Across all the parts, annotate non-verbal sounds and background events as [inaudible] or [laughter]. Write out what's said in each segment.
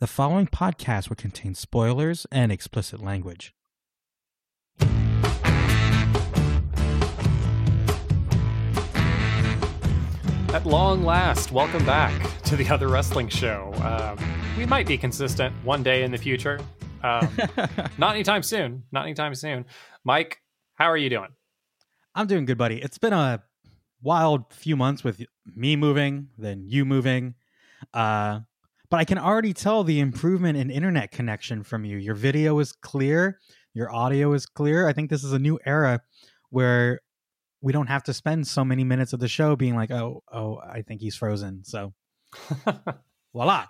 The following podcast will contain spoilers and explicit language. At long last, welcome back to the Other Wrestling Show. Um, we might be consistent one day in the future. Um, [laughs] not anytime soon. Not anytime soon. Mike, how are you doing? I'm doing good, buddy. It's been a wild few months with me moving, then you moving. Uh, but I can already tell the improvement in internet connection from you. Your video is clear, your audio is clear. I think this is a new era where we don't have to spend so many minutes of the show being like, "Oh, oh, I think he's frozen." So, [laughs] voila.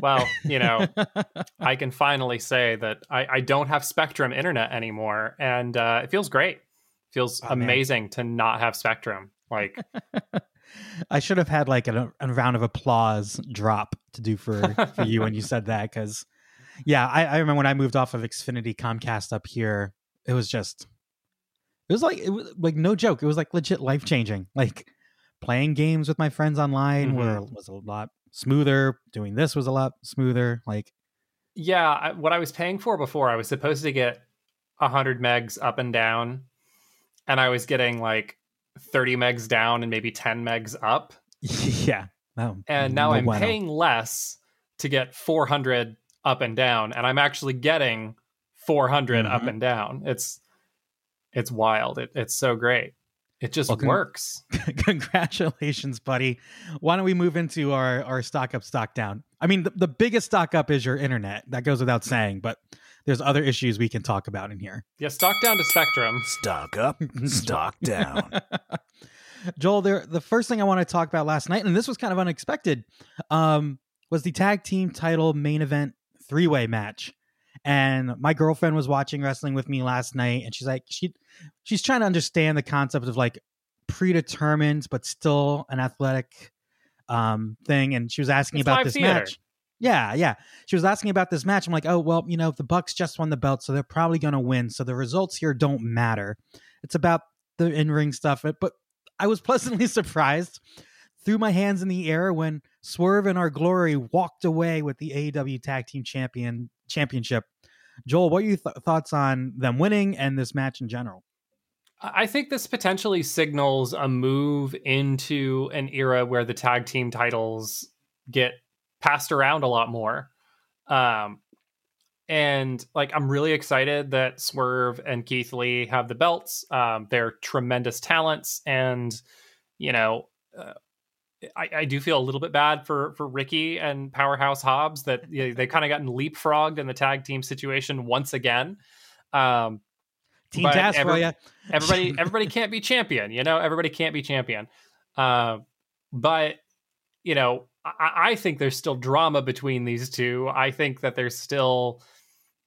well, you know, [laughs] I can finally say that I, I don't have Spectrum internet anymore, and uh, it feels great. feels Oh, man. amazing to not have Spectrum. Like, [laughs] I should have had like a, a round of applause drop to do for, for you when you [laughs] said that because, yeah, I, I remember when I moved off of Xfinity Comcast up here, it was just, it was like it was like no joke, it was like legit life changing. Like playing games with my friends online Mhm. were was a lot smoother. Doing this was a lot smoother. Like yeah, I, what I was paying for before, I was supposed to get 100 megs up and down, and I was getting like 30 megs down and maybe 10 megs up. [laughs] yeah, and now no I'm bueno. paying less to get 400 up and down, and I'm actually getting 400 up Mhm. and down. It's it's wild. It, it's so great. It just Well, con- works. [laughs] Congratulations, buddy. Why don't we move into our, our stock up, stock down? I mean, the, the biggest stock up is your internet. That goes without saying, but there's other issues we can talk about in here. Yeah, stock down to Spectrum. Stock up, [laughs] stock down. [laughs] Joel, there, the first thing I want to talk about last night, and this was kind of unexpected, um, was the tag team title main event three way match. And my girlfriend was watching wrestling with me last night, and she's like, she, she's trying to understand the concept of like predetermined but still an athletic um thing. And she was asking It's about this theater. match. Yeah, yeah. She was asking about this match. I'm like, oh well, you know, the Bucks just won the belt, so they're probably going to win. So the results here don't matter. It's about the in ring stuff. But I was [laughs] pleasantly surprised. Threw my hands in the air when Swerve In Our Glory walked away with the AEW Tag Team Champion Championship. Joel, what are your th- thoughts on them winning and this match in general? I think this potentially signals a move into an era where the tag team titles get passed around a lot more. Um, and like, I'm really excited that Swerve and Keith Lee have the belts. Um, they're tremendous talents, and you know, uh, I, I do feel a little bit bad for for Ricky and Powerhouse Hobbs that you know, they [laughs] kind of gotten leapfrogged in the tag team situation once again. Um, Team Taz every- for you. everybody [laughs] everybody can't be champion you know everybody can't be champion uh, but you know I, I think there's still drama between these two i think that there's still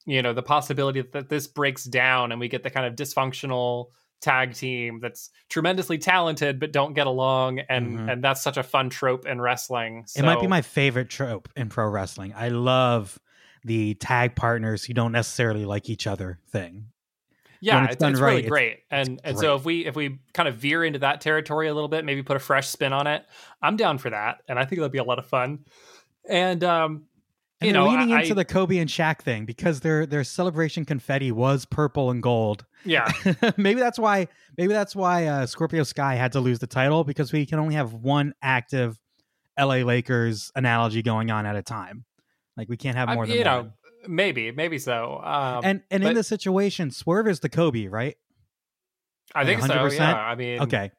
you know the possibility that this breaks down and we get the kind of dysfunctional tag team that's tremendously talented but don't get along and Mhm. and that's such a fun trope in wrestling It might be my favorite trope in pro wrestling. I love the tag partners who don't necessarily like each other thing. Yeah it's it's, done it's right, really it's- great and and so if we if we kind of veer into that territory a little bit maybe put a fresh spin on it i'm down for that and i think that'll be a lot of fun and um And you know leaning I, into I- the Kobe and Shaq thing because their their celebration confetti was purple and gold. yeah [laughs] maybe that's why maybe that's why uh, Scorpio Sky had to lose the title because we can only have one active LA Lakers analogy going on at a time. Like we can't have I- more than you one. know maybe maybe so um and and in but- this situation, Swerve is the Kobe, right? i think so 100%? yeah i mean Okay.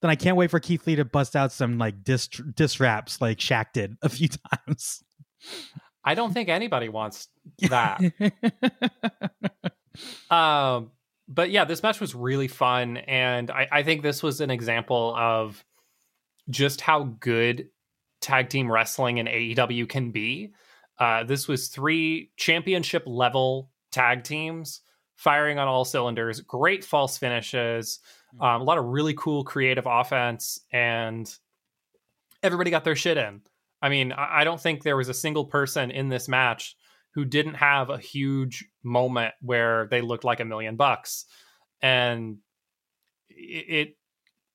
Then I can't wait for Keith Lee to bust out some like diss diss raps like Shaq did a few [laughs] times. i don't think anybody wants [laughs] that um but yeah this match was really fun and I, I think this was an example of just how good tag team wrestling in aew can be uh, this was three championship level tag teams firing on all cylinders great false finishes um, a lot of really cool creative offense and everybody got their shit in. I mean I, I don't think there was a single person in this match who didn't have a huge moment where they looked like a million bucks. And it,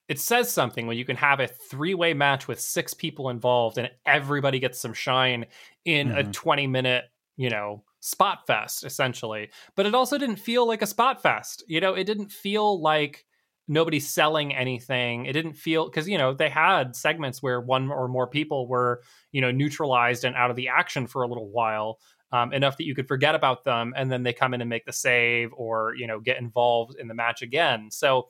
it says something when you can have a three-way match with six people involved and everybody gets some shine in a Mhm. 20 minute, you know, spot fest essentially. But it also didn't feel like a spot fest. You know, it didn't feel like nobody's selling anything. It didn't feel cuz you know, they had segments where one or more people were, you know, neutralized and out of the action for a little while. Um, enough that you could forget about them and then they come in and make the save or you know get involved in the match again so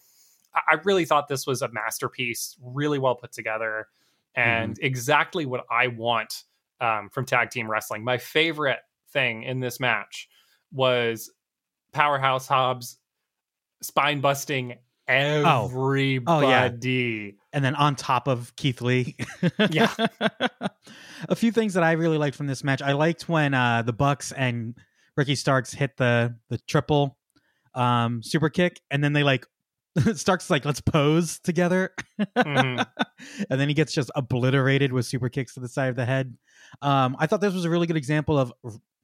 I really thought this was a masterpiece, really well put together, and exactly what I want um, from tag team wrestling. My favorite thing in this match was Powerhouse Hobbs spine busting everybody. and then on top of Keith Lee. Yeah. [laughs] a few things that I really liked from this match. I liked when uh the Bucks and Ricky Starks hit the the triple um super kick and then they like [laughs] Starks like let's pose together. Mhm. [laughs] and then he gets just obliterated with super kicks to the side of the head. Um I thought this was a really good example of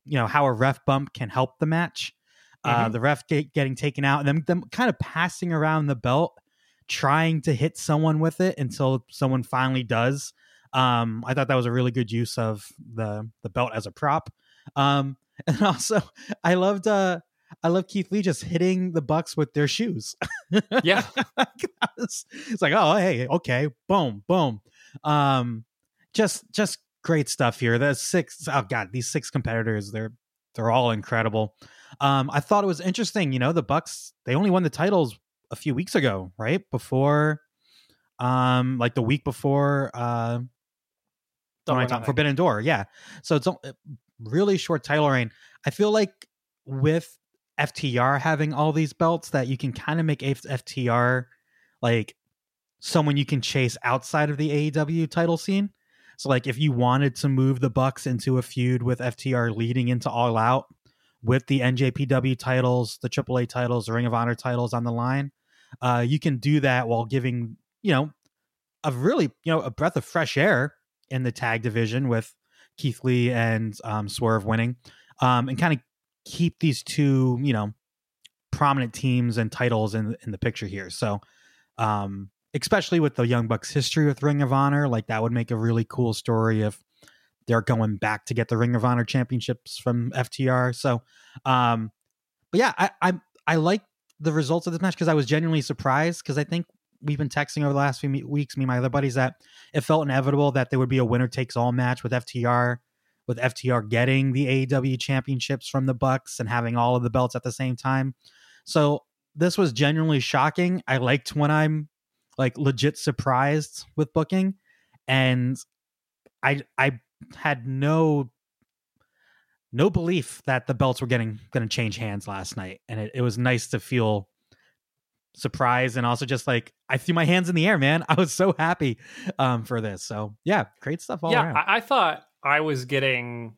you know how a ref bump can help the match. Uh, Mhm. the ref get, getting taken out and then them kind of passing around the belt trying to hit someone with it until someone finally does. Um, I thought that was a really good use of the the belt as a prop. Um, [laughs] and also, I loved uh, I love Keith Lee just hitting the Bucks with their shoes. [laughs] Yeah. it's, it's like, oh hey, okay, boom, boom. Um, just just great stuff here. The six, oh god, these six competitors, they're they're all incredible. Um, I thought it was interesting. You know, the Bucks they only won the titles a few weeks ago, right before, um, like the week before uh, Double or Forbidden, Forbidden Door. Yeah, so it's a really short title reign. I feel like with FTR having all these belts, that you can kind of make FTR like someone you can chase outside of the AEW title scene. So, like, if you wanted to move the Bucks into a feud with FTR leading into All Out with the NJPW titles, the AAA titles, the Ring of Honor titles on the line, uh, you can do that while giving you know a really you know a breath of fresh air in the tag division with Keith Lee and um, Swerve winning, um, and kind of keep these two you know prominent teams and titles in in the picture here. So, um, especially with the Young Bucks history with Ring of Honor, like that would make a really cool story if they're going back to get the Ring of Honor championships from FTR. So, um, but yeah, I I I like the results of this match because I was genuinely surprised because I think we've been texting over the last few weeks, me and my other buddies, that it felt inevitable that there would be a winner takes all match with FTR, with FTR getting the AEW championships from the Bucks and having all of the belts at the same time. So this was genuinely shocking. I liked when I'm like legit surprised with booking, and I I had no no belief that the belts were getting going to change hands last night, and it, it was nice to feel surprised and also just like I threw my hands in the air, man. [laughs] I was so happy um, for this. So yeah, great stuff all yeah, around. I, I thought I was getting,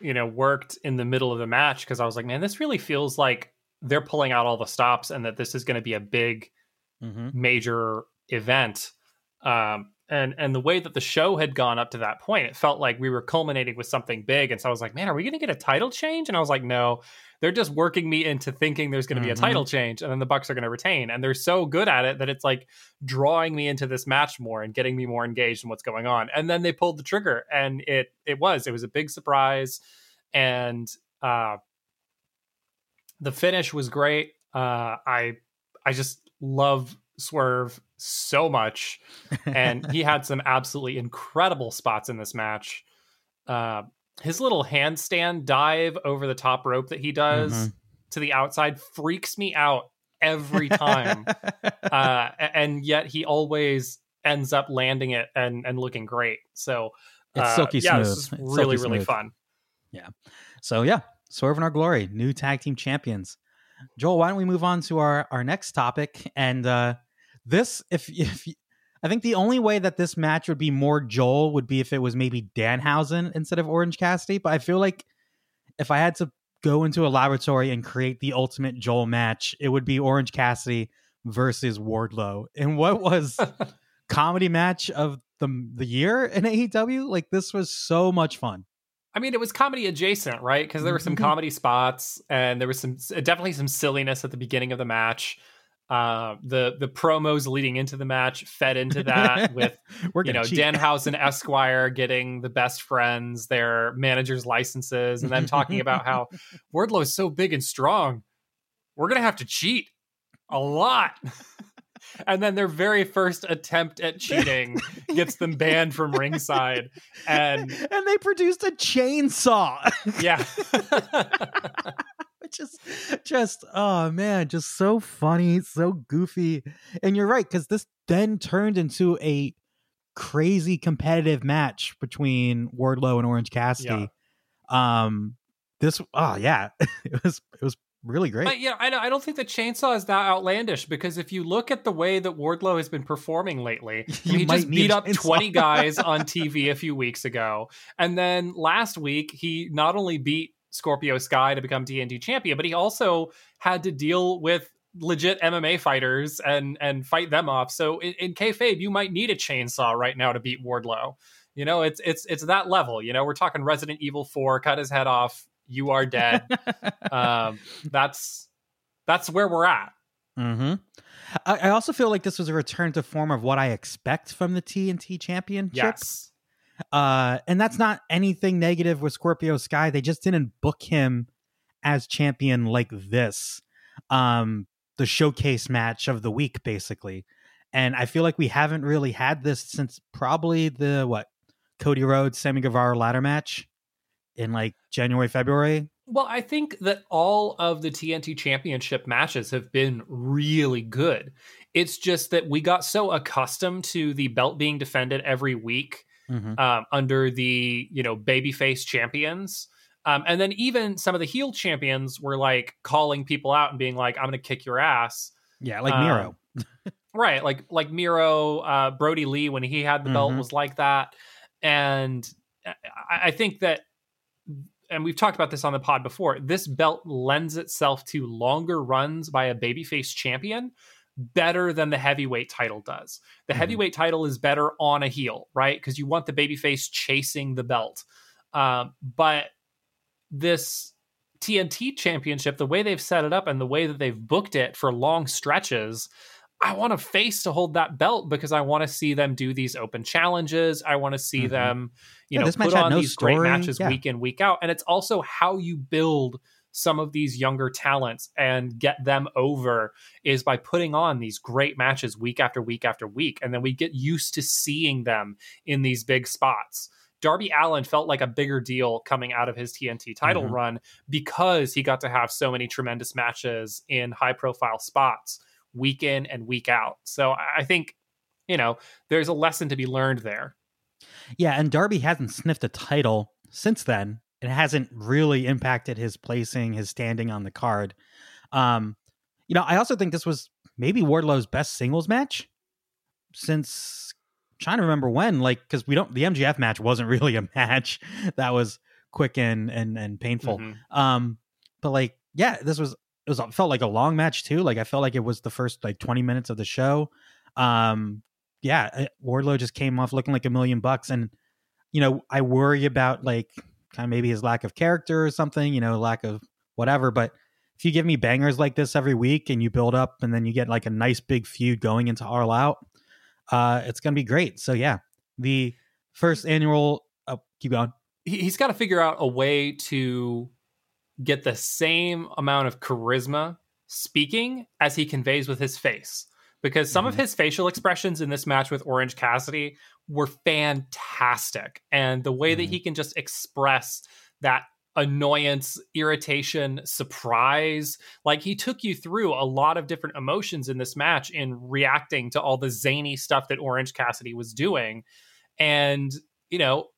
you know, worked in the middle of the match because I was like, man, this really feels like they're pulling out all the stops and that this is going to be a big hmm major event. Um, and and the way that the show had gone up to that point, it felt like we were culminating with something big. And so I was like, man, are we going to get a title change? And I was like, no, they're just working me into thinking there's going to be Mhm. a title change, and then the Bucks are going to retain. And they're so good at it that it's like drawing me into this match more and getting me more engaged in what's going on. And then they pulled the trigger, and it it was it was a big surprise, and uh, the finish was great. Uh, I I just love Swerve so much, and he had some absolutely incredible spots in this match. Uh, his little handstand dive over the top rope that he does Mhm. to the outside freaks me out every time, [laughs] uh, and yet he always ends up landing it and and looking great. So It's uh, silky yeah, this smooth. is It's really really smooth. fun. Yeah. So yeah, Swerve in our glory, new tag team champions. Joel, why don't we move on to our our next topic? And uh this, if [laughs] if I think the only way that this match would be more Joel would be if it was maybe Danhausen instead of Orange Cassidy. But I feel like if I had to go into a laboratory and create the ultimate Joel match, it would be Orange Cassidy versus Wardlow. And what [laughs] was comedy match of the the year in AEW? Like this was so much fun. I mean, it was comedy adjacent, right? Because there were some Mhm. comedy spots, and there was some definitely some silliness at the beginning of the match. Uh, the the promos leading into the match fed into that [laughs] with you know cheat. Danhausen Esquire getting the best friends, their managers' licenses, and then talking about how [laughs] Wardlow is so big and strong. We're gonna have to cheat a lot. [laughs] and then their very first attempt at cheating gets them banned from ringside. And and they produced a chainsaw, yeah. [laughs] which is just oh man, just so funny, so goofy. And you're right because this then turned into a crazy competitive match between Wardlow and Orange Cassidy. Um, this oh yeah, [laughs] it was it was really great. But yeah, I don't, I don't think the chainsaw is that outlandish because if you look at the way that Wardlow has been performing lately, [laughs] he just beat up 20 guys on TV a few weeks ago. And then last week, he not only beat Scorpio Sky to become TNT champion, but he also had to deal with legit MMA fighters and and fight them off. So in, in kayfabe, you might need a chainsaw right now to beat Wardlow. You know, it's it's it's that level. You know, we're talking Resident Evil 4, cut his head off, you are dead. [laughs] um, that's that's where we're at. Mm-hmm. I, I also feel like this was a return to form of what I expect from the TNT Championship. Yes. Uh, and that's not anything negative with Scorpio Sky. They just didn't book him as champion like this. Um, the showcase match of the week, basically. And I feel like we haven't really had this since probably the what Cody Rhodes, Sammy Guevara ladder match in like January, February. Well, I think that all of the TNT championship matches have been really good. It's just that we got so accustomed to the belt being defended every week Mhm. um, under the you know babyface champions. Um, and then even some of the heel champions were like calling people out and being like, "I'm going to kick your ass." Yeah, like Um, Miro. [laughs] right like like miro uh brodie lee when he had the belt Mhm. was like that and I, I think that and we've talked about this on the pod before this belt lends itself to longer runs by a babyface champion better than the heavyweight title does the Mhm. heavyweight title is better on a heel right because you want the babyface chasing the belt um, but this TNT championship, the way they've set it up and the way that they've booked it for long stretches, I want a face to hold that belt because I want to see them do these open challenges. I want to see Mhm. them, you Yeah, know, put on no these great matches Yeah. week in, week out. And it's also how you build some of these younger talents and get them over is by putting on these great matches week after week after week. And then we get used to seeing them in these big spots. Darby Allin felt like a bigger deal coming out of his TNT title Mhm. run because he got to have so many tremendous matches in high profile spots week in and week out. So I think, you know, there's a lesson to be learned there. Yeah, and Darby hasn't sniffed a title since then. It hasn't really impacted his placing, his standing on the card. Um, you know, I also think this was maybe Wardlow's best singles match since I'm trying to remember when, like, because we don't the MJF match wasn't [laughs] really a match that was quick and and and painful. Mhm. Um, but like, yeah, this was it was felt like a long match too. Like I felt like it was the first like 20 minutes of the show. Um, yeah, Wardlow just came off looking like a million bucks, and you know I worry about like kind of maybe his lack of character or something. You know, lack of whatever. But if you give me bangers like this every week and you build up, and then you get like a nice big feud going into All Out, uh, it's gonna be great. So yeah, the first annual. Oh, keep going. He- He's got to figure out a way to get the same amount of charisma speaking as he conveys with his face. Because some of Mhm. his facial expressions in this match with Orange Cassidy were fantastic. And the way that Mhm. he can just express that annoyance, irritation, surprise. Like he took you through a lot of different emotions in this match in reacting to all the zany stuff that Orange Cassidy was doing. And, you know,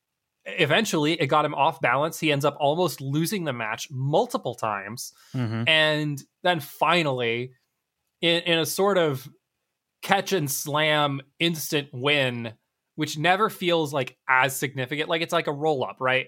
eventually it got him off balance. He ends up almost losing the match multiple times. Mm-hmm. And then finally, in, in a sort of catch and slam instant win, which never feels like as significant. Like it's like a roll up, right?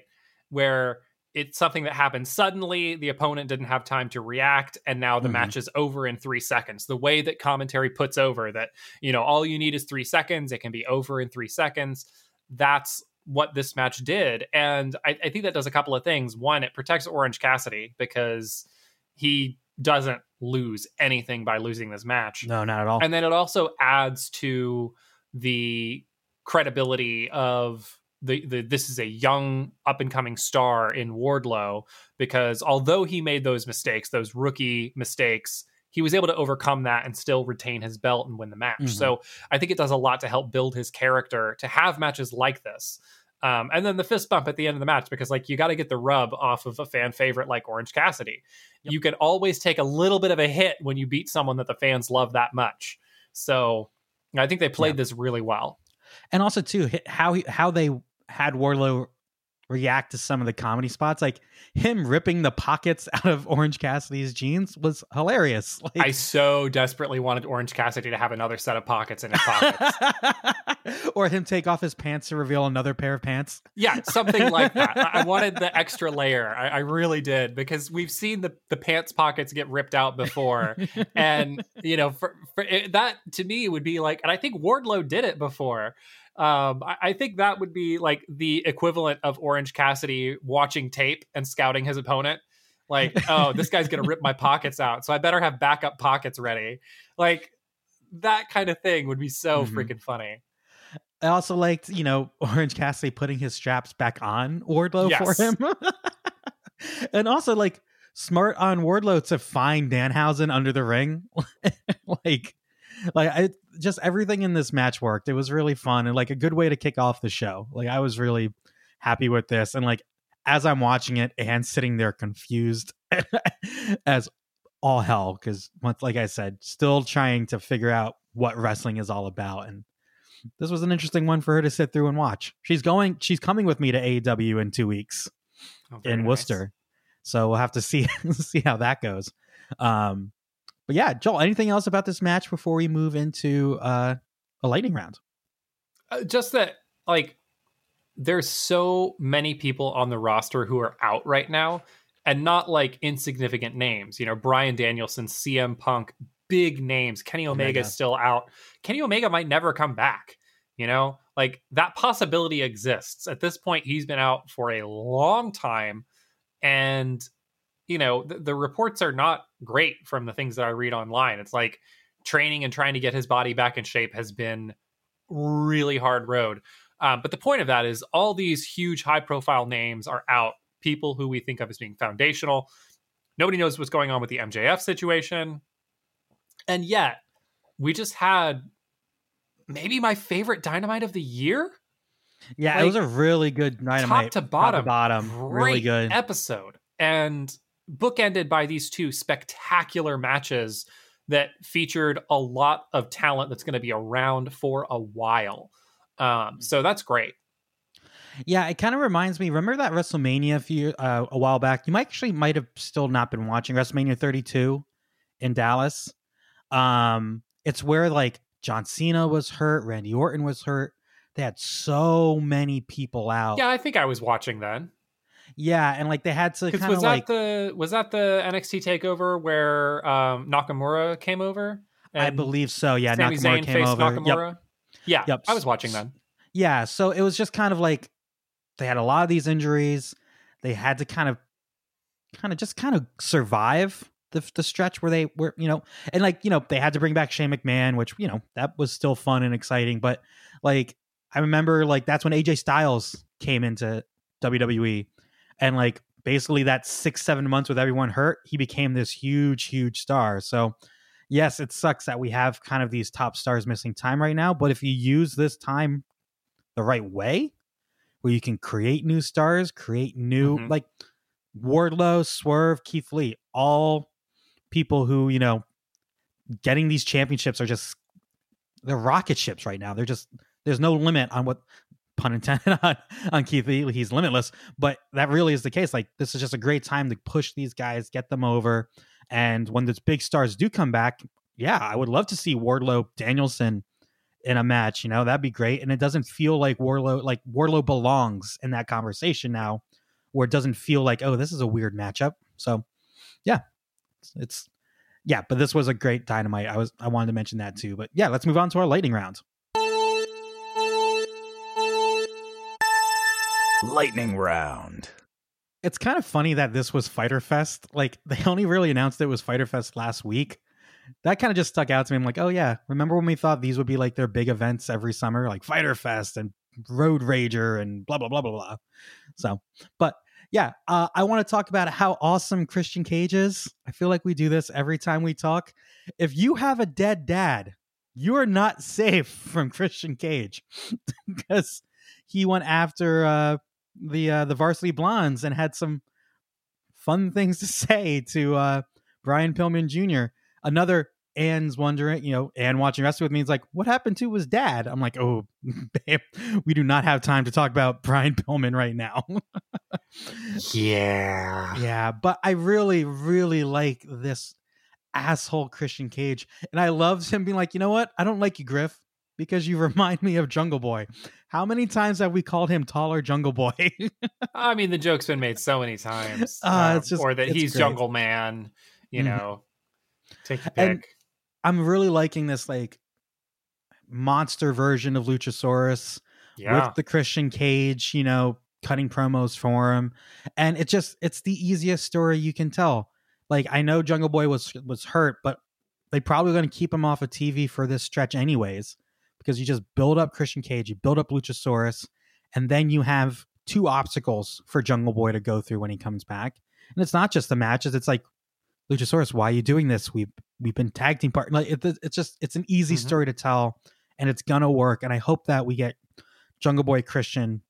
Where it's something that happened suddenly, the opponent didn't have time to react, and now the Mhm. match is over in three seconds. The way that commentary puts over that, you know, all you need is three seconds, it can be over in three seconds. That's what this match did. And I, I think that does a couple of things. One, it protects Orange Cassidy because he doesn't lose anything by losing this match. No, not at all. And then it also adds to the credibility of the, the this is a young up and coming star in Wardlow because although he made those mistakes, those rookie mistakes, he was able to overcome that and still retain his belt and win the match. Mhm. So I think it does a lot to help build his character to have matches like this. Um, and then the fist bump at the end of the match because like you got to get the rub off of a fan favorite like Orange Cassidy. Yep. You can always take a little bit of a hit when you beat someone that the fans love that much. So I think they played Yeah. this really well. And also too how he, how they had Wardlow react to some of the comedy spots, like him ripping the pockets [laughs] out of Orange Cassidy's jeans, was hilarious. [laughs] Like, I so desperately wanted Orange Cassidy to have another set of pockets in his pockets. [laughs] or him take off his pants to reveal another pair of pants. yeah, something like that. I wanted the extra layer. I, I really did because we've seen the, the pants pockets get ripped out before. and, you know, for, for it, that to me would be like, and I think Wardlow did it before. Um, I, I think that would be like the equivalent of Orange Cassidy watching tape and scouting his opponent. Like, [laughs] oh, this guy's going to rip my pockets out. So I better have backup pockets ready. Like, that kind of thing would be so Mhm. freaking funny. I also liked, you know, [laughs] Orange Cassidy putting his straps back on Wardlow Yes. for him. [laughs] and also like smart on Wardlow to find Danhausen under the ring. like like I just everything in this match worked. It was really fun and like a good way to kick off the show. Like I was really happy with this and like as I'm watching it and sitting there confused [laughs] as all hell cuz once like I said, still trying to figure out what wrestling is all about and this was an interesting one for her to sit through and watch. She's going she's coming with me to AEW in 2 weeks Oh, in nice. Worcester. So we'll have to see [laughs] see how that goes. Um but yeah, Joel, anything else about this match before we move into uh a lightning round? Uh, just that like there's so many people on the roster who are out right now and not like insignificant names. You know brian danielson cm punk big names. Kenny omega Omega. is still out. Kenny omega might never come back you know? Like that possibility exists. At this point he's been out for a long time and you know the, the reports are not great from the things that i read online it's like training and trying to get his body back in shape has been really hard road. Um, but the point of that is all these huge high profile names are out, people who we think of as being foundational. Nobody knows what's going on with the MJF situation. And yet, we just had maybe my favorite dynamite of the year. Yeah, Like, it was a really good dynamite. top to bottom, bottom. Really good. episode. And bookended by these two spectacular matches that featured a lot of talent that's going to be around for a while. Um, so that's great. Yeah, it kind of reminds me. Remember that WrestleMania a few uh, a while back? You might actually might have still not been watching WrestleMania 32 in Dallas. Um, it's where like John Cena was hurt, Randy Orton was hurt. They had so many people out. Yeah, I think I was watching then. Yeah, and like they had to kind of was that like the was that the NXT takeover where um, Nakamura came over? I believe so. Yeah, Sami Nakamura Zayn came over. Yep. Nakamura. Yeah, Yep. I was watching then. Yeah, so it was just kind of like they had a lot of these injuries. They had to kind of kind of just kind of survive the the stretch where they were, you know, and like, you know, they had to bring back Shane McMahon, which, you know, that was still fun and exciting, but like I remember like that's when AJ Styles came into WWE and like basically that 6 7 months with everyone hurt, he became this huge huge star. So yes, it sucks that we have kind of these top stars missing time right now, but if you use this time the right way, where you can create new stars, create new Mhm. like Wardlow, Swerve, Keith Lee, all people who, you know, getting these championships are just they're rocket ships right now. They're just there's no limit on what pun intended [laughs] on, on Keith Lee. He's limitless, but that really is the case. Like this is just a great time to push these guys, get them over. And when those big stars do come back, yeah, I would love to see Wardlow Danielson in a match. You know, that'd be great. And it doesn't feel like Wardlow like Wardlow belongs in that conversation now, where it doesn't feel like, oh, this is a weird matchup. So yeah. It's, it's yeah, but this was a great dynamite. I was I wanted to mention that too. But yeah, let's move on to our lightning round. Lightning round. it's kind of funny that this was Fighter Fest. Like they [laughs] only really announced it was Fighter Fest last week. That kind of just stuck out to me. I'm like, oh yeah, remember when we thought these would be like their big events every summer, like Fighter Fest and Road Rager and blah blah blah blah blah. So, but yeah, uh, I want to talk about how awesome Christian Cage is. I feel like we do this every time we talk. If you have a dead dad, you are not [laughs] safe from Christian Cage [laughs] because he went after uh, the uh, the Varsity Blondes and had some fun things to [laughs] say to uh, Brian Pillman Jr. Another Anne's wondering, you know, Anne watching wrestling with me is like, what happened to his dad? I'm like, oh, [laughs] babe, we do not have time to talk about Brian Pillman right now. [laughs] yeah. Yeah, but I really, really like this asshole Christian Cage. And I loved him being like, you know what? I don't like you, Griff, because you [laughs] remind me of Jungle Boy. How many times have we called him taller Jungle Boy? [laughs] I mean, the joke's been made so many times. Uh, um, it's just- or that he's great. Jungle Man, you Mhm. know. Take your And- pick. I'm really liking this like monster version of Luchasaurus. yeah. with the Christian Cage, you know, cutting promos for him. And it just it's the easiest story you can tell. Like I know Jungle Boy was was hurt, but they probably going to keep him off of TV for this stretch anyways because you just build up Christian Cage, you build up Luchasaurus, and then you have two obstacles for Jungle Boy to go through when he comes back. And it's not just the matches, it's like Luchasaurus, why are you doing this? We've we've been tag team part. Like it, it's just it's an easy Mhm. story to tell, and it's gonna work. And I hope that we get Jungle Boy Christian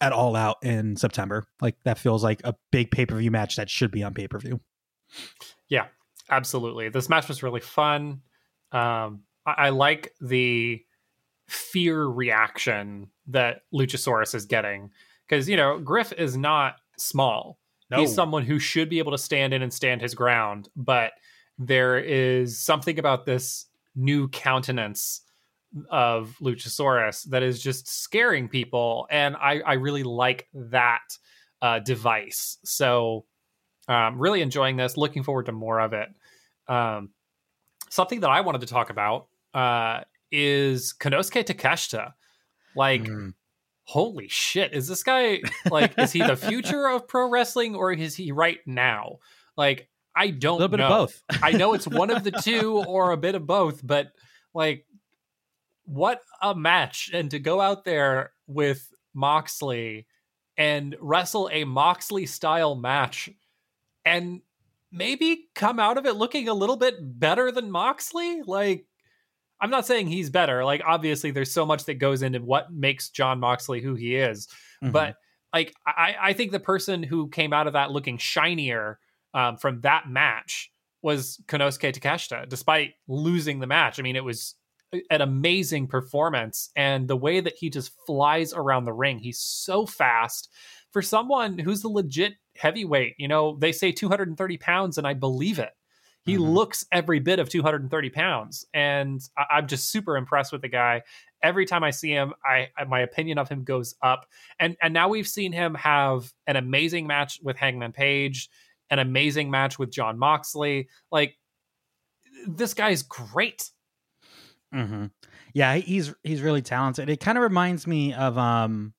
at All Out in September. Like that feels like a big pay per view match that should be on pay per view. Yeah, absolutely. This match was really fun. Um, I, I like the fear reaction that Luchasaurus is getting because, you know, Griff is not small. He's someone who should be able to stand in and stand his ground, but there is something about this new countenance of Luchasaurus that is just scaring people, and I, I really like that uh, device. So, um, really enjoying this. Looking forward to more of it. Um, something that I wanted to talk about uh, is Konosuke Takeshita. Like, Mm. holy shit is this guy like is he the [laughs] future of pro wrestling or is he right now like I don't little bit know. of both. [laughs] i know it's [laughs] one of the two or a bit of both but like what a match and to go out there with moxley and wrestle a moxley style match and maybe come out of it looking a little bit better than moxley like I'm not saying he's better. Like obviously there's so much that goes into what makes Jon Moxley who he is. Mhm. But like I, I think the person who came out of that looking shinier um, from that match was Konosuke Takeshita, despite losing the match. I mean, it was an amazing performance, and the way that he just flies around the ring, he's so fast for someone who's the legit heavyweight. You know, they say 230 pounds, and I believe it. He Mhm. looks every bit of 230 pounds, and I- I'm just super impressed with the guy. Every time I see him, I, I my opinion of him goes up. And and now we've seen him have an amazing match with Hangman Page, an amazing match with Jon Moxley. Like this guy's great. Mm-hmm. Yeah, he's he's really talented. It kind of reminds me of um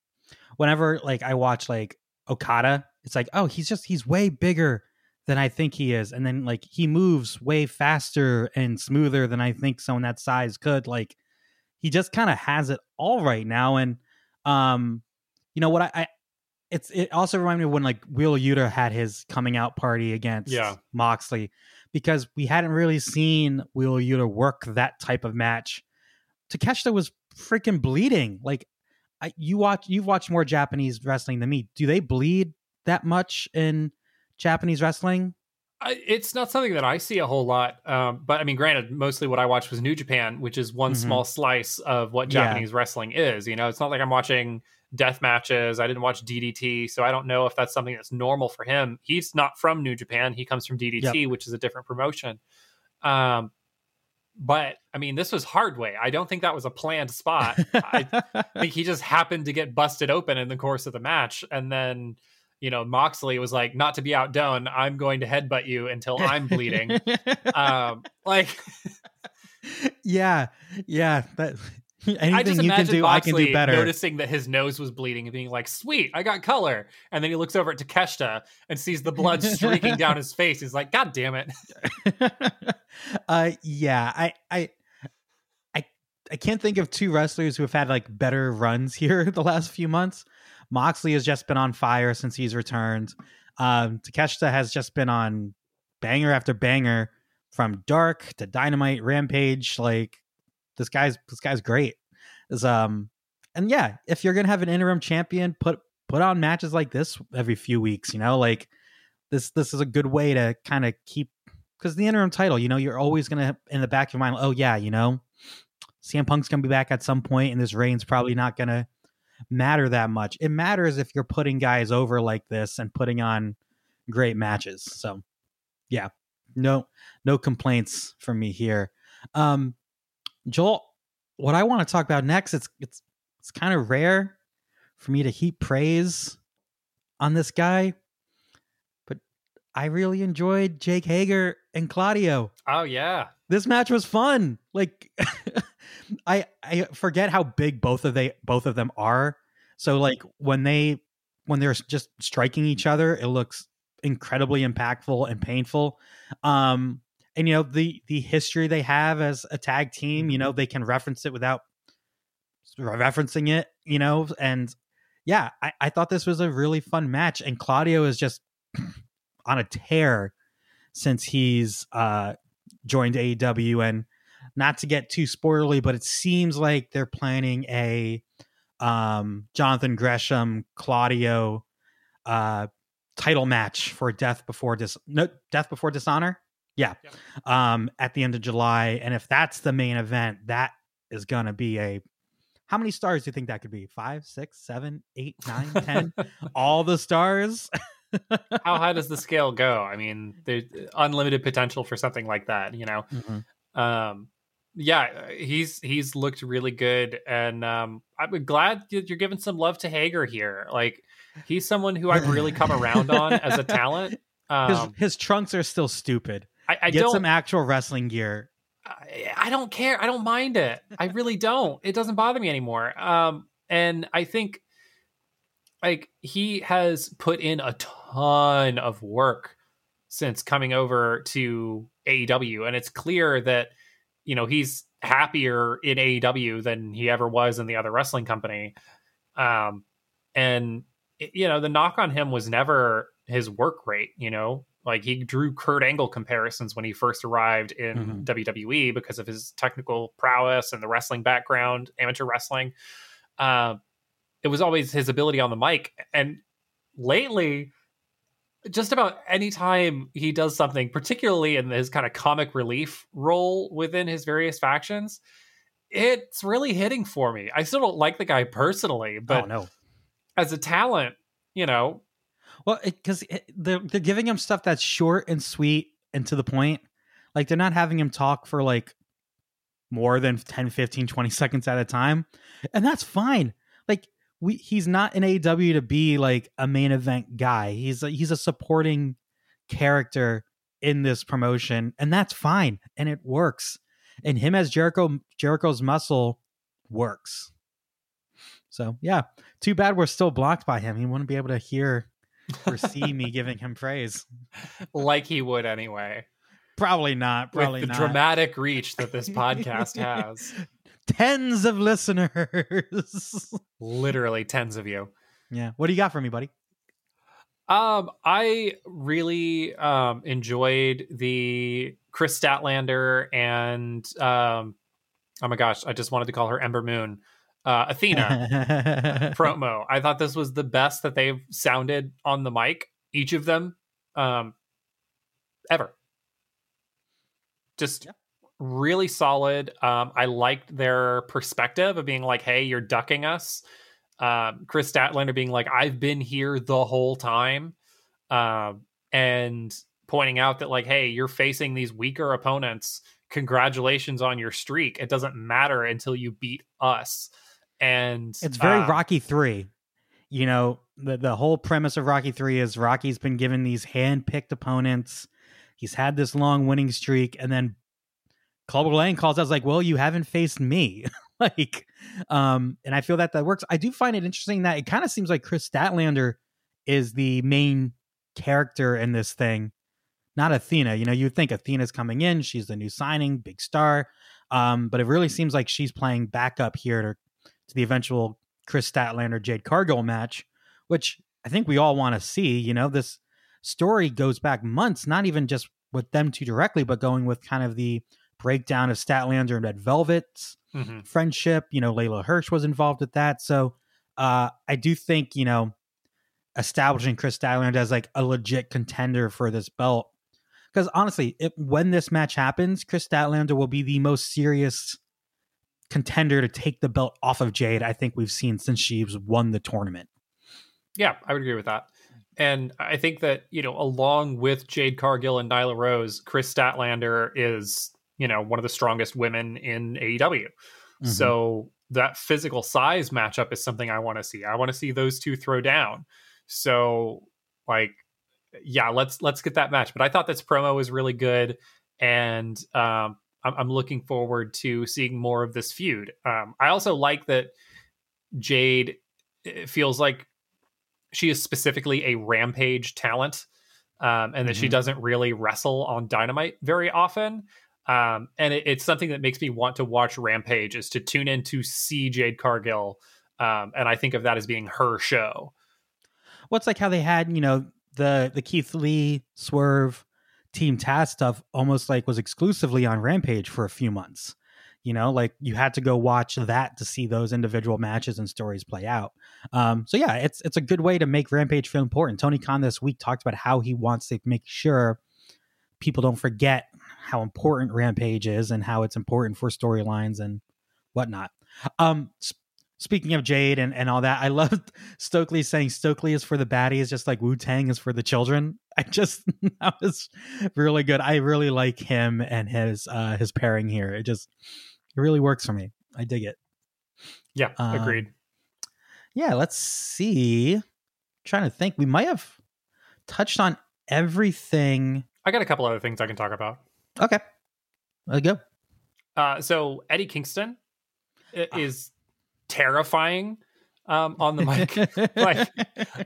whenever like I watch like Okada, it's like, oh, he's just he's way bigger than I think he is. And then like he moves way faster and smoother than I think someone that size could. Like he just kind of has it all right now. And um, you know what I, I it's it also reminded me of when like Will Yuta had his coming out party against Yeah. Moxley because we hadn't really seen Will Yuta work that type of match. Takeshita was freaking bleeding. Like I, you watch, you've watched more Japanese wrestling than me. Do they bleed that much in Japanese wrestling? I, it's not something that I see a whole lot. Um, but I mean, granted, mostly what I watch was New Japan, which is one Mhm. small slice of what Yeah. Japanese wrestling is. You know, it's not like I'm watching death matches. I didn't watch DDT, so I don't know if that's something that's normal for him. He's not from New Japan. He comes from DDT, which is a different promotion. Um, but I mean, this was hard way. I don't think that was a planned spot. I [laughs] think he just happened to get busted open in the course of the match, and then you know Moxley was like, "Not to be outdone, I'm going to headbutt you until I'm bleeding." [laughs] um, like, [laughs] yeah, yeah. That Anything [laughs] I just you can imagine do, I can Moxley do better. noticing that his nose was bleeding and being like, "Sweet, I got color." And then he looks over at Takeshita and sees the blood streaking down his face. He's like, "God damn it!" uh, yeah, I, I, I, I can't think of two wrestlers who have had like better runs here the last few months. Moxley has just been on fire since he's returned. Um, Takeshita has just been on banger after banger from Dark to Dynamite, Rampage. Like this guy's this guy's great. Is um, and yeah, if you're gonna have an interim champion, put put on matches like this every few weeks. You know, like this this is a good way to kind of keep because the interim title, you know, you're always gonna in the back of your mind, oh yeah, you know, CM Punk's gonna be back at some point, and this reign's probably not gonna matter that much. It matters if you're putting guys over like this and putting on great matches. So yeah, no no complaints from me here. Um Joel, what I want to talk about next, it's it's it's kind of rare for me to heap praise on this guy, but I really enjoyed Jake Hager and Claudio. Oh yeah, This match was fun. Like [laughs] I I forget how big both of they both of them are. So like when they when they're just striking each other, it looks incredibly impactful and painful. Um and you know the the history they have as a tag team, you know, they can reference it without referencing it, you know, and yeah, I, I thought this was a really fun match. And Claudio is just [clears throat] on a tear since he's uh joined AEW and not to get too spoilerly, but it seems like they're planning a um Jonathan Gresham Claudio uh title match for Death Before Dis no Death Before Dishonor. Yeah. Yep. Um at the end of July. And if that's the main event, that is gonna be a how many stars do you think that could be? Five, six, seven, eight, nine, ten? [laughs] All the stars? [laughs] how high does the scale go? I mean, there's unlimited potential for something like that. You know, Mhm. um, yeah, he's he's looked really good, and um, I'm glad you're giving some love to Hager here. Like, he's someone who I've really come around on as a talent. His Um, his trunks are still stupid. I, I Get don't. some actual wrestling gear. I, I don't care. I don't mind it. I really don't. It doesn't bother me anymore. Um, and I think like he has put in a ton of work since coming over to AEW, and it's clear that you know he's happier in AEW than he ever was in the other wrestling company. Um, and you know the knock on him was never his work rate. You know, like he drew Kurt Angle comparisons when he first arrived in Mhm. WWE because of his technical prowess and the wrestling background, amateur wrestling. Uh, it was always his ability on the mic, and lately just about any time he does something, particularly in his kind of comic relief role within his various factions, it's really hitting for me. I still don't like the guy personally, oh, but oh no. as a talent, you know, Well, because they're they're giving him stuff that's short and sweet and to the point. Like they're not having him talk for like more than 10, 15, 20 seconds at a time. And that's fine. Like we he's not in AEW to be like a main event guy. He's a, he's a supporting character in this promotion and that's fine and it works. And him as Jericho Jericho's muscle works. So, yeah, too bad we're still blocked by him. He wouldn't be able to hear or see me [laughs] giving him praise. like he would anyway, Probably not. Probably with the not. dramatic reach that this [laughs] podcast has. Tens of listeners. [laughs] Literally tens of you. yeah. What do you got for me, buddy? Um, I really um enjoyed the Kris Statlander and um, oh my gosh, I just wanted to call her Ember Moon, uh, Athena [laughs] promo. I thought this was the best that they've sounded on the mic, each of them, um, ever. Just Yeah. Really solid. Um, I liked their perspective of being like, "Hey, you're ducking us." Um, Kris Statlander being like, "I've been here the whole time," um, and pointing out that like, "Hey, you're facing these weaker opponents. Congratulations on your streak. It doesn't matter until you beat us." And It's very uh, Rocky 3. You know, the the whole premise of Rocky 3 is Rocky's been given these hand-picked opponents. He's had this long winning streak and then Clubber Lang calls out like, "Well, you haven't faced me." [laughs] like, um, and I feel that that works. I do find it interesting that it kind of seems like Kris Statlander is the main character in this thing, not Athena. You know, you'd think Athena's coming in, she's the new signing, big star. Um, but it really seems like she's playing backup here to, to the eventual Kris Statlander Jade Cargill match, which I think we all want to see. You know, this story goes back months, not even just with them two directly, but going with kind of the breakdown of Statlander and Red Velvet's Mm-hmm. friendship. You know, Leyla Hirsch was involved with that. So uh, I do think, you know, establishing Kris Statlander as like a legit contender for this belt. Because honestly, it, when this match happens, Kris Statlander will be the most serious contender to take the belt off of Jade I think we've seen since she's won the tournament. Yeah, I would agree with that. And I think that, you know, along with Jade Cargill and Nyla Rose, Kris Statlander is, you know, one of the strongest women in AEW. Mm-hmm. So that physical size matchup is something I want to see. I want to see those two throw down. So like yeah, let's let's get that match. But I thought this promo was really good and um I'm, I'm looking forward to seeing more of this feud. Um I also like that Jade feels like she is specifically a rampage talent um, and that she Mhm. doesn't really wrestle on dynamite very often um, and it, it's something that makes me want to watch rampage is to tune in to see jade cargill um, and i think of that as being her show Well, like how they had, you know, the the Keith Lee Swerve Team Taz stuff almost like was exclusively on Rampage for a few months. You know, like you had to go watch that to see those individual matches and stories play out. Um, so yeah, it's it's a good way to make Rampage feel important. Tony Khan this week talked about how he wants to make sure people don't forget how important Rampage is and how it's important for storylines and whatnot. Um, s- speaking of Jade and, and all that, I loved [laughs] Stokely saying Stokely is for the baddies, just like Wu Tang is for the children. [laughs] I just [laughs] that was really good. I really like him and his uh his pairing here. It just it really works for me. I dig it. yeah Um, agreed Yeah, let's see. trying to think. We might have touched on everything. i got a couple other things i can talk about Okay. Let's go. uh, so eddie kingston is terrifying um, on the mic [laughs] like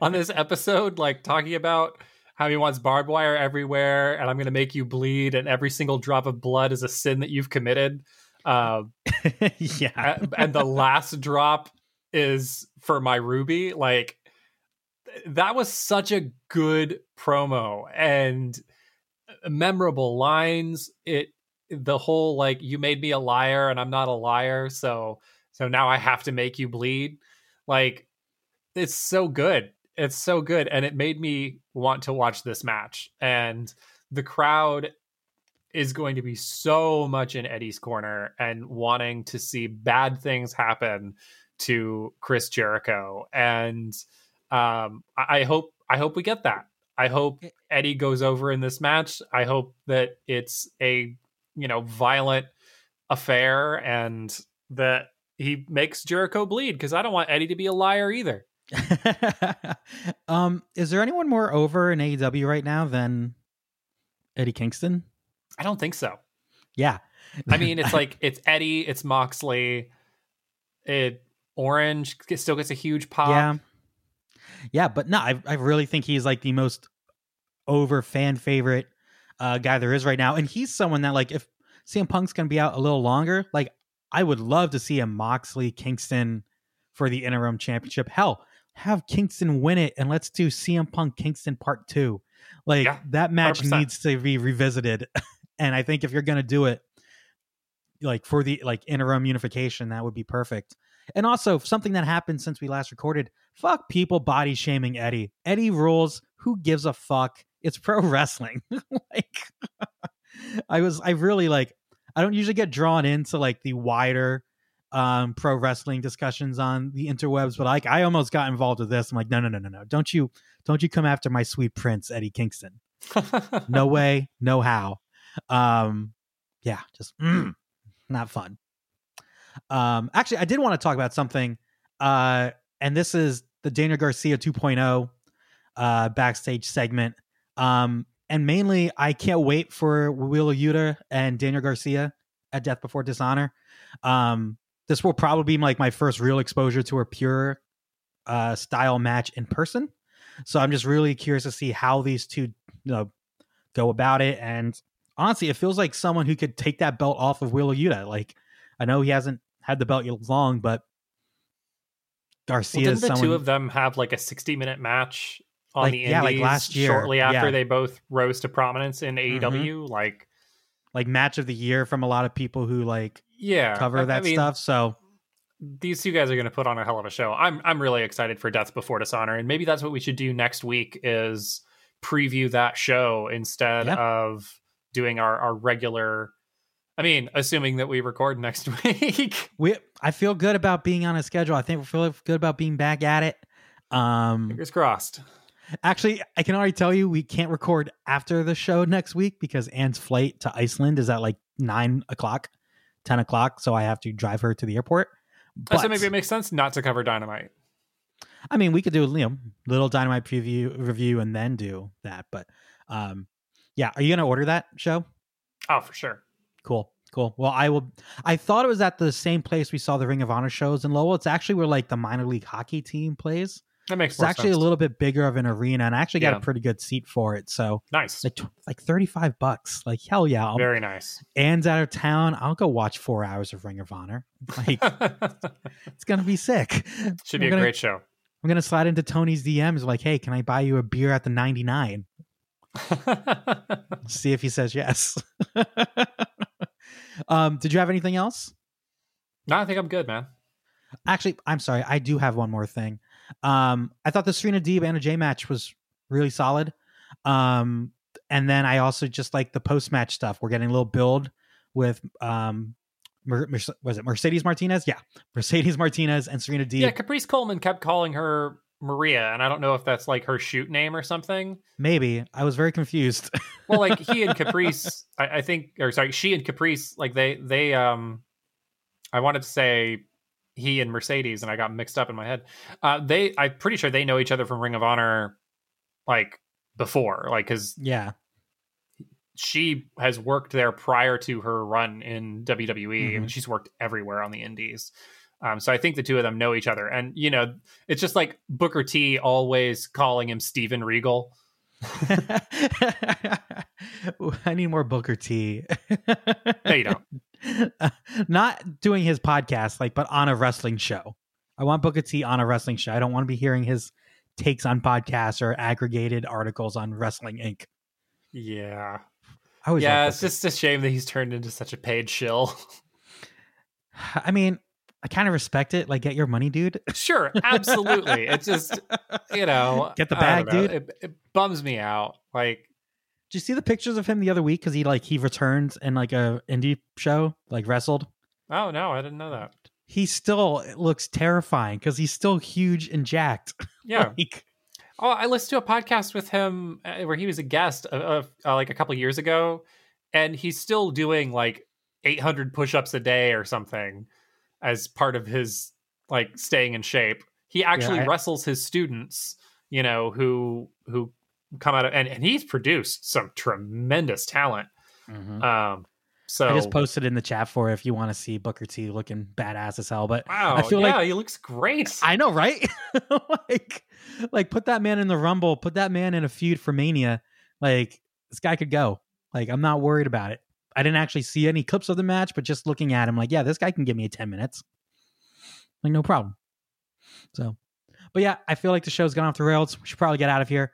on this episode, like talking about how he wants barbed wire everywhere, and I'm going to make you bleed, and every single drop of blood is a sin that you've committed. Uh, [laughs] yeah. and the last drop is for my ruby. Like that was such a good promo and memorable lines. It the whole like you made me a liar and I'm not a liar, so so now I have to make you bleed. Like it's so good. It's so good and it made me want to watch this match. And the crowd is going to be so much in Eddie's corner and wanting to see bad things happen to Chris Jericho. And um, I I hope I hope we get that. I hope Eddie goes over in this match. I hope that it's a you know violent affair and that he makes Jericho bleed because I don't want Eddie to be a liar either. [laughs] um, is there anyone more over in AEW right now than Eddie Kingston? I don't think so. Yeah. I mean, it's [laughs] like it's Eddie, it's Moxley, it Orange still gets a huge pop. Yeah. Yeah, but no, I I really think he's like the most over fan favorite uh guy there is right now. And he's someone that like if CM Punk's gonna be out a little longer, like I would love to see a Moxley Kingston for the interim championship. Hell, have Kingston win it and let's do CM Punk Kingston part two. Like Yeah, that match 100%. needs to be revisited. [laughs] and I think if you're gonna do it, like for the like interim unification, that would be perfect. And also something that happened since we last recorded. Fuck people body shaming Eddie. Eddie rules. Who gives a fuck? It's pro [laughs] wrestling. like I was I really like I don't usually get drawn into like the wider um pro wrestling discussions on the interwebs, but like I almost got involved with this. I'm like, no, no, no, no, no. Don't you don't you come after my sweet prince, Eddie Kingston. [laughs] No way, no how. Um yeah, just mm, [clears throat] not fun. Um, actually, I did want to talk about something, uh, and this is the Daniel Garcia 2.0 uh, backstage segment. Um, and mainly, I can't wait for Wheeler Yuta and Daniel Garcia at Death Before Dishonor. Um, this will probably be like my first real exposure to a pure uh, style match in person. So I'm just really curious to see how these two you know, go about it. And honestly, it feels like someone who could take that belt off of Wheeler Yuta. Like I know he hasn't had the belt long, but Garcia well, didn't the someone. two of them have like a 60 minute match on Like, the yeah, like last year. shortly after Yeah. Mm-hmm. they both rose to prominence in AEW? Like, like match of the year from a lot of people who like yeah, cover I- I that mean, stuff. So These two guys are going to put on a hell of a show. I'm I'm really excited for Death Before Dishonor, and maybe that's what we should do next week is preview that show instead Yeah. of doing our our regular. I mean, assuming that we record next [laughs] week. we I feel good about being on a schedule. I think we feel good about being back at it. Um Fingers crossed. actually I can already tell you we can't record after the show next week because Anne's flight to Iceland is at like nine o'clock, ten o'clock. So I have to drive her to the airport. Uh, But so maybe it makes sense not to cover Dynamite. I mean we could do you know little dynamite preview review and then do that. But um yeah, are you gonna order that show? Oh, for sure. Cool. Cool. Well, I will. I thought it was at the same place we saw the Ring of Honor shows in Lowell. It's actually where like the minor league hockey team plays. That makes sense. It's actually sense. a little bit bigger of an arena, and I actually got a pretty good seat for it. So nice. like like thirty five bucks. Like hell yeah. I'll, Very nice. Anne's out of town. I'll go watch four hours of Ring of Honor. Like [laughs] it's gonna be sick. Should be I'm a gonna, great show. I'm gonna slide into Tony's DMs like, hey, can I buy you a beer at the ninety nine? [laughs] See if he says yes. [laughs] um, did you have anything else? no, I think I'm good, man. Actually, I'm sorry. I do have one more thing. Um, I thought the Serena Deeb Anna Jay match was really solid. Um, and then I also just like the post match stuff. We're getting a little build with um, Mer- Mer- was it Mercedes Martinez? Yeah, [laughs] Mercedes Martinez and Serena Deeb. Yeah, Caprice Coleman kept calling her Maria, and I don't know if that's like her shoot name or something. Maybe I was very confused. [laughs] Well, like he and Caprice, I, I think, or sorry, she and Caprice, like they they um, I wanted to say he and Mercedes, and I got mixed up in my head. Uh, they, I'm pretty sure they know each other from Ring of Honor, like before, like because yeah, she has worked there prior to her run in WWE, Mhm. and she's worked everywhere on the Indies. Um, so I think the two of them know each other, and you know, it's just like Booker T always calling him Steven Regal. [laughs] I need more Booker T. [laughs] No, you don't. [laughs] Not doing his podcast, like, but on a wrestling show. I want Booker T on a wrestling show. I don't want to be hearing his takes on podcasts or aggregated articles on Wrestling Inc. Yeah, I yeah. It's just a shame that he's turned into such a paid shill. I mean, I kind of respect it. Like, get your money, dude. [laughs] sure, absolutely. It's just you know, Get the bag, dude. It, it bums me out. Like, Did you see the pictures of him the other week? Because he like he returned in like a indie show, like wrestled. oh no, I didn't know that. He still looks terrifying because he's still huge and jacked. [laughs] Yeah. Like, Oh, I listened to a podcast with him uh, where he was a guest uh, uh, like a couple years ago, and he's still doing like 800 push-ups a day or something as part of his like staying in shape. He actually I- wrestles his students, you know, who who come out of and, and he's produced some tremendous talent. Um, so I just posted in the chat for if you want to see Booker T looking badass as hell. But wow, I feel yeah, like he looks great. [laughs] I know, right? [laughs] like, like put that man in the Rumble, put that man in a feud for Mania. Like this guy could go. Like I'm not worried about it. I didn't actually see any clips of the match, but just looking at him, like, yeah, this guy can give me 10 minutes. Like, no problem. So, but yeah, I feel like the show's gone off the rails. We should probably get out of here.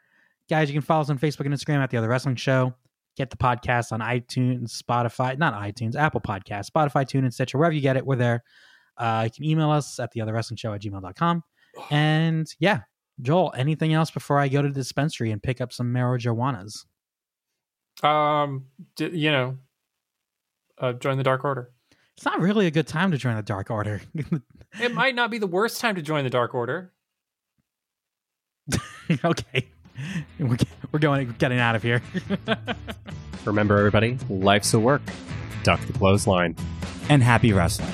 Guys, you can follow us on Facebook and Instagram at The Other Wrestling Show. Get the podcast on iTunes, Spotify, not iTunes, Apple Podcast, Spotify, TuneIn, Stitcher, wherever you get it, we're there. Uh, you can email us at The Other Wrestling Show at gmail.com. And yeah, Joel, anything else before I go to the dispensary and pick up some marijuanas? um, you know, uh, join the Dark Order. It's not really a good time to join the Dark Order. [laughs] It might not be the worst time to join the Dark Order. [laughs] okay. We're, we're going getting out of here. [laughs] Remember, everybody, life's a work. Duck the clothesline. and happy wrestling.